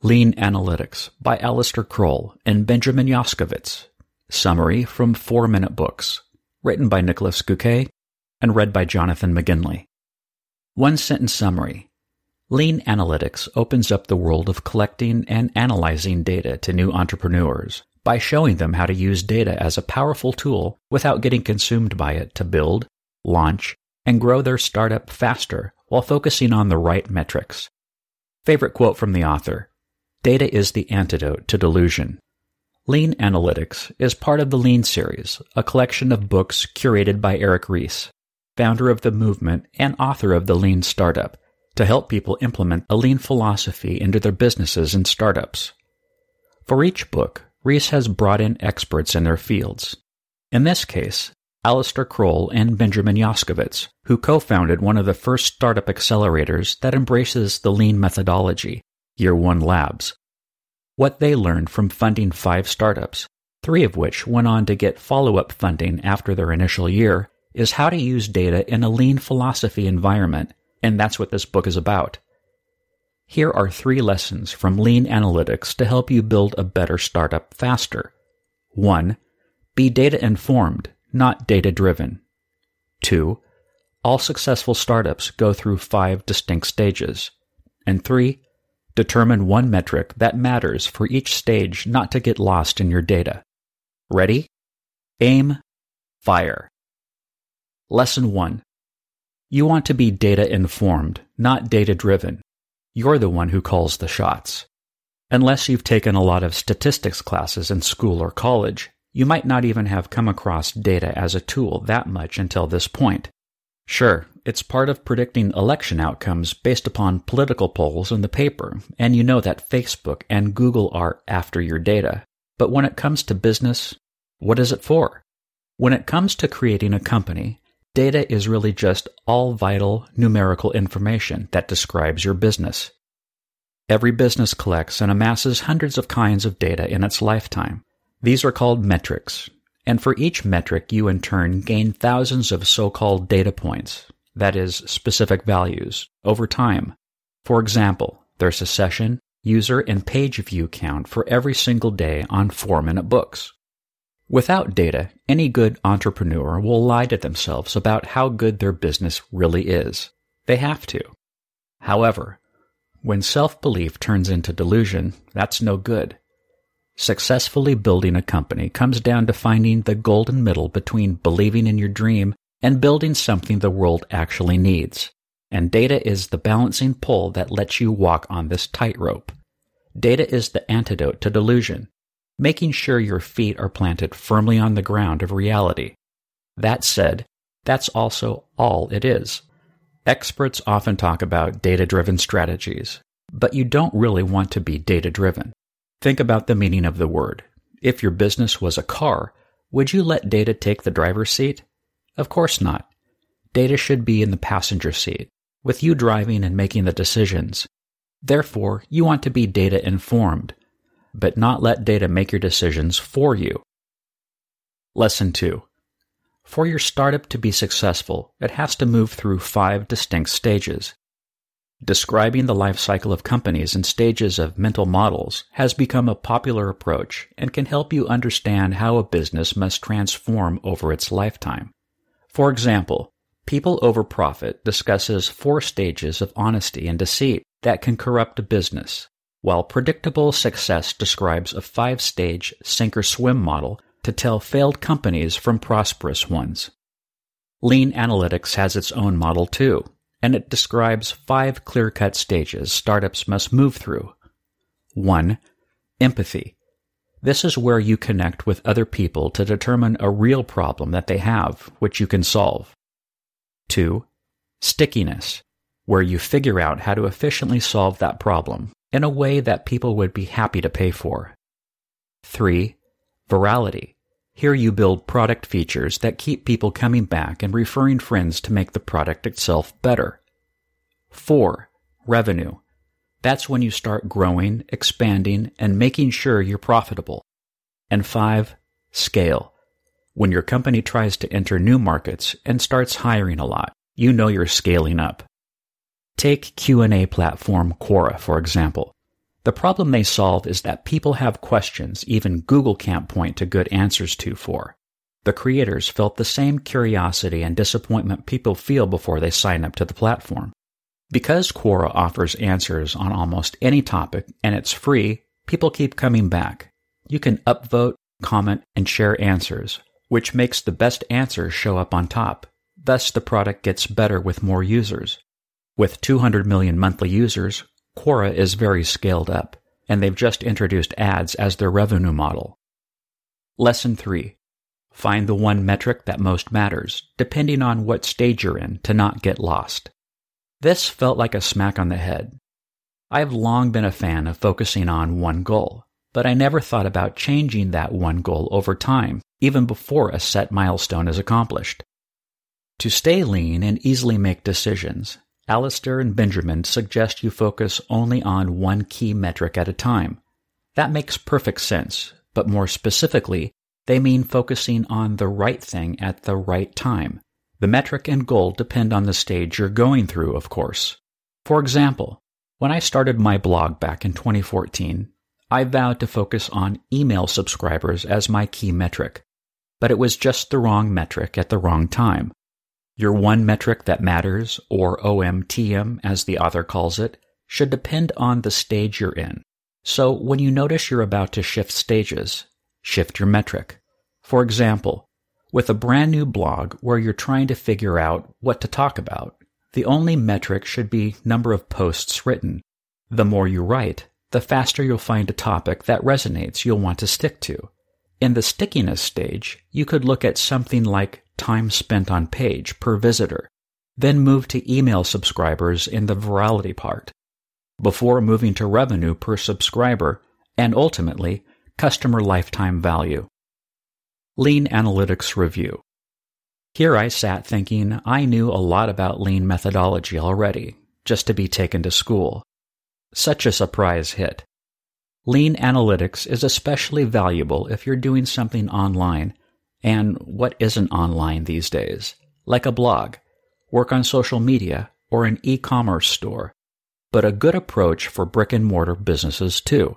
Lean Analytics by Alistair Croll and Benjamin Yoskovitz. Summary from Four Minute Books. Written by Nicholas Göke and read by Jonathan McGinley. One sentence summary. Lean Analytics opens up the world of collecting and analyzing data to new entrepreneurs by showing them how to use data as a powerful tool without getting consumed by it to build, launch, and grow their startup faster while focusing on the right metrics. Favorite quote from the author Data is the antidote to delusion. Lean Analytics is part of the Lean series, a collection of books curated by Eric Ries, founder of the movement and author of the Lean Startup, to help people implement a lean philosophy into their businesses and startups. For each book, Ries has brought in experts in their fields. In this case, Alistair Croll and Benjamin Yoskovitz, who co-founded one of the first startup accelerators that embraces the lean methodology, Year One Labs. What they learned from funding five startups, three of which went on to get follow-up funding after their initial year, is how to use data in a lean philosophy environment, and that's what this book is about. Here are three lessons from lean analytics to help you build a better startup faster. 1. Be data informed not data driven. Two, all successful startups go through five distinct stages. And three, determine one metric that matters for each stage not to get lost in your data. Ready? Aim, fire. Lesson 1. You want to be data informed, not data driven. You're the one who calls the shots. Unless you've taken a lot of statistics classes in school or college, you might not even have come across data as a tool that much until this point. Sure, it's part of predicting election outcomes based upon political polls in the paper, and you know that Facebook and Google are after your data. But when it comes to business, what is it for? When it comes to creating a company, data is really just all vital numerical information that describes your business. Every business collects and amasses hundreds of kinds of data in its lifetime. These are called metrics, and for each metric you in turn gain thousands of so-called data points, that is, specific values, over time. For example, there's a session, user, and page view count for every single day on 4-minute books. Without data, any good entrepreneur will lie to themselves about how good their business really is. They have to. However, when self-belief turns into delusion, that's no good. Successfully building a company comes down to finding the golden middle between believing in your dream and building something the world actually needs. And data is the balancing pole that lets you walk on this tightrope. Data is the antidote to delusion, making sure your feet are planted firmly on the ground of reality. That said, that's also all it is. Experts often talk about data driven strategies, but you don't really want to be data driven. Think about the meaning of the word. If your business was a car, would you let data take the driver's seat? Of course not. Data should be in the passenger seat, with you driving and making the decisions. Therefore, you want to be data informed, but not let data make your decisions for you. Lesson 2. For your startup to be successful, it has to move through five distinct stages. Describing the life cycle of companies in stages of mental models has become a popular approach and can help you understand how a business must transform over its lifetime. For example, People Over Profit discusses four stages of honesty and deceit that can corrupt a business, while Predictable Success describes a five stage sink or swim model to tell failed companies from prosperous ones. Lean Analytics has its own model too, and it describes five clear cut stages startups must move through. 1. Empathy. This is where you connect with other people to determine a real problem that they have, which you can solve. 2. Stickiness, where you figure out how to efficiently solve that problem in a way that people would be happy to pay for. 3. Virality. Here you build product features that keep people coming back and referring friends to make the product itself better. 4. Revenue. That's when you start growing, expanding, and making sure you're profitable. And 5. Scale. When your company tries to enter new markets and starts hiring a lot, you know you're scaling up. Take Q&A platform Quora, for example. The problem they solve is that people have questions even Google can't point to good answers to for. The creators felt the same curiosity and disappointment people feel before they sign up to the platform. Because Quora offers answers on almost any topic and it's free, people keep coming back. You can upvote, comment, and share answers, which makes the best answers show up on top. Thus, the product gets better with more users. With 200 million monthly users, Quora is very scaled up, and they've just introduced ads as their revenue model. Lesson 3 Find the one metric that most matters, depending on what stage you're in, to not get lost. This felt like a smack on the head. I've long been a fan of focusing on one goal, but I never thought about changing that one goal over time, even before a set milestone is accomplished. To stay lean and easily make decisions, Alistair and Benjamin suggest you focus only on one key metric at a time. That makes perfect sense, but more specifically, they mean focusing on the right thing at the right time. The metric and goal depend on the stage you're going through, of course. For example, when I started my blog back in 2014, I vowed to focus on email subscribers as my key metric, but it was just the wrong metric at the wrong time. Your one metric that matters, or OMTM as the author calls it, should depend on the stage you're in. So when you notice you're about to shift stages, shift your metric. For example, with a brand new blog where you're trying to figure out what to talk about, the only metric should be number of posts written. The more you write, the faster you'll find a topic that resonates you'll want to stick to. In the stickiness stage, you could look at something like time spent on page per visitor, then move to email subscribers in the virality part, before moving to revenue per subscriber, and ultimately, customer lifetime value. Lean Analytics Review. Here I sat thinking I knew a lot about lean methodology already, just to be taken to school. Such a surprise hit. Lean analytics is especially valuable if you're doing something online, and what isn't online these days, like a blog, work on social media, or an e commerce store, but a good approach for brick and mortar businesses too.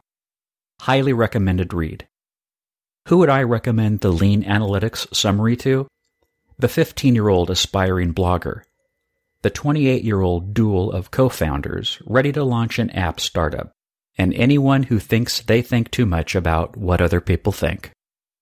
Highly recommended read. Who would I recommend the Lean Analytics summary to? The 15 year old aspiring blogger, the 28 year old duel of co founders ready to launch an app startup, and anyone who thinks they think too much about what other people think.